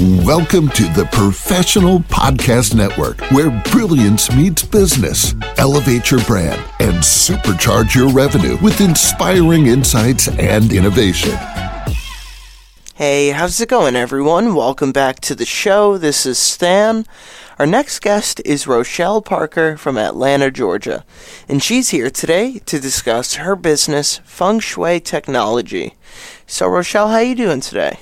Welcome to the Professional Podcast Network, where brilliance meets business. Elevate your brand and supercharge your revenue with inspiring insights and innovation. Hey, how's it going, everyone? Welcome back to the show. This is Stan. Our next guest is Rochelle Parker from Atlanta, Georgia, and she's here today to discuss her business, Feng Shui Technology. So, Rochelle, how you doing today?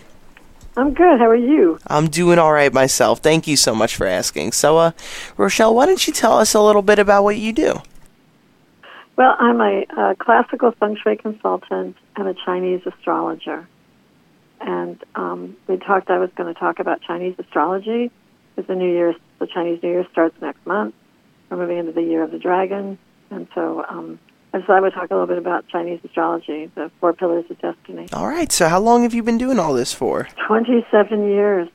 I'm good. How are you? I'm doing all right myself. Thank you so much for asking. So, uh, Rochelle, why don't you tell us a little bit about what you do? Well, I'm a, a classical feng shui consultant and a Chinese astrologer. And um, we talked. I was going to talk about Chinese astrology because the New Year, the Chinese New Year starts next month. We're moving into the Year of the Dragon, and so um, I decided I would talk a little bit about Chinese astrology, the four pillars of destiny. All right. So, how long have you been doing all this for? Twenty-seven years.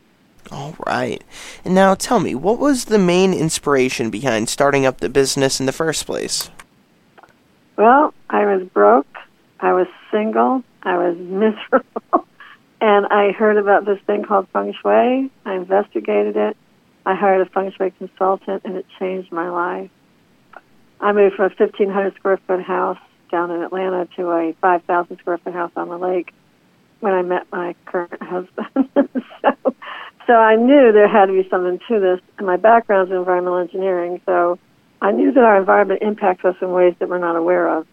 All right. And now tell me, what was the main inspiration behind starting up the business in the first place? Well, I was broke. I was single. I was miserable. And I heard about this thing called feng shui. I investigated it. I hired a feng shui consultant, and it changed my life. I moved from a 1,500 square foot house down in Atlanta to a 5,000 square foot house on the lake when I met my current husband. so, so I knew there had to be something to this. And my background is in environmental engineering, so I knew that our environment impacts us in ways that we're not aware of.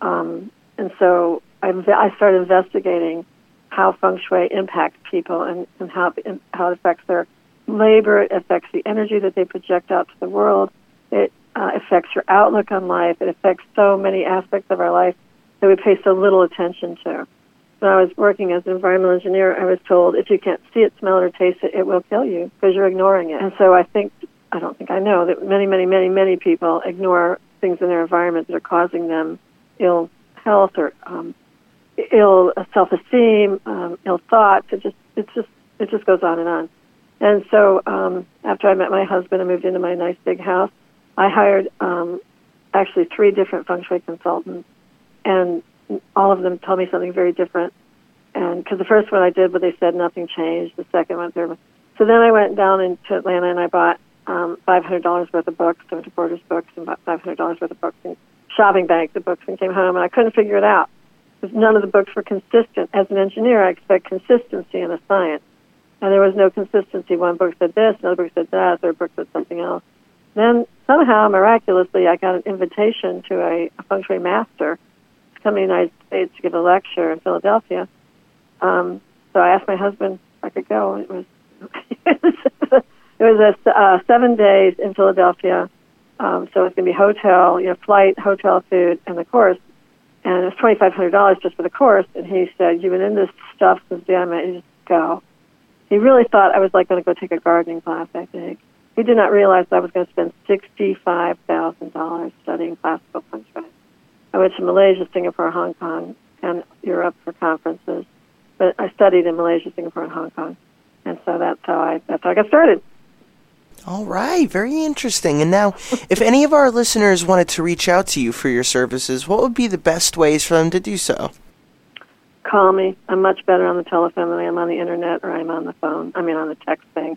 Um, and so I, I started investigating how feng shui impacts people and, and how, how it affects their labor, it affects the energy that they project out to the world, it uh, affects your outlook on life, it affects so many aspects of our life that we pay so little attention to. When I was working as an environmental engineer, I was told if you can't see it, smell it, or taste it, it will kill you because you're ignoring it. And so I think, I don't think I know, that many, many, many, many people ignore things in their environment that are causing them ill health or um, ill self-esteem, um, ill thoughts. It just it just it just goes on and on. And so um, after I met my husband and moved into my nice big house, I hired um, actually three different feng shui consultants, and all of them told me something very different. And because the first one I did, but they said nothing changed. The second one, third one. So then I went down into Atlanta and I bought um, five hundred dollars worth of books, went to Borders Books and bought five hundred dollars worth of books and shopping bags of books and came home and I couldn't figure it out because none of the books were consistent. As an engineer, I expect consistency in a science, and there was no consistency. One book said this, another book said that, third book said something else. Then somehow, miraculously, I got an invitation to a, a feng shui master to come to the United States to give a lecture in Philadelphia. Um, so I asked my husband if I could go. It was it was a uh, seven days in Philadelphia. Um, so it's going to be hotel, you know, flight, hotel, food, and the course and it was twenty five hundred dollars just for the course. And he said, "You've been in this stuff since damn it, you just go." He really thought I was like going to go take a gardening class. I think he did not realize I was going to spend sixty five thousand dollars studying classical feng. I went to Malaysia, Singapore, Hong Kong, and Europe for conferences. But I studied in Malaysia, Singapore, and Hong Kong, and so that's how I that's how I got started. All right, very interesting. And now, if any of our listeners wanted to reach out to you for your services, what would be the best ways for them to do so? Call me. I'm much better on the telephone than I am on the internet or I'm on the phone. I mean, on the text thing.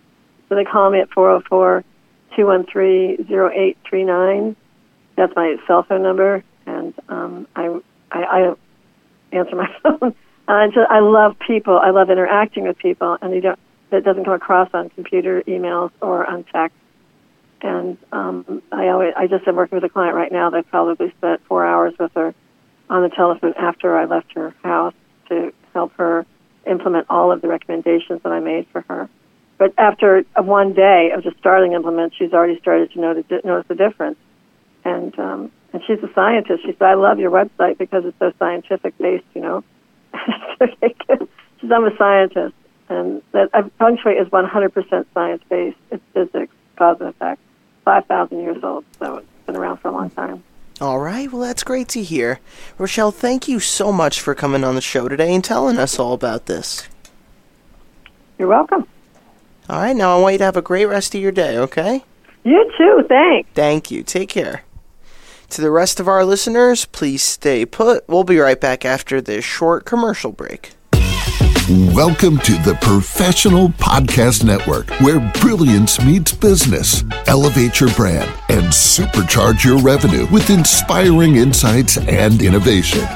So they call me at 404 213 0839. That's my cell phone number. And um, I, I, I answer my phone. I, just, I love people. I love interacting with people. And you don't that doesn't come across on computer emails or on text. And um, I always, I just am working with a client right now that probably spent four hours with her on the telephone after I left her house to help her implement all of the recommendations that I made for her. But after one day of just starting implement, she's already started to notice, notice the difference. And um, and she's a scientist. She said, "I love your website because it's so scientific based." You know, she says, "I'm a scientist." and that uh, feng shui is 100% science based. It's physics, cause and effect. 5,000 years old, so it's been around for a long time. All right, well, that's great to hear. Rochelle, thank you so much for coming on the show today and telling us all about this. You're welcome. All right, now I want you to have a great rest of your day, okay? You too, thanks. Thank you. Take care. To the rest of our listeners, please stay put. We'll be right back after this short commercial break. Welcome to the Professional Podcast Network, where brilliance meets business. Elevate your brand and supercharge your revenue with inspiring insights and innovation.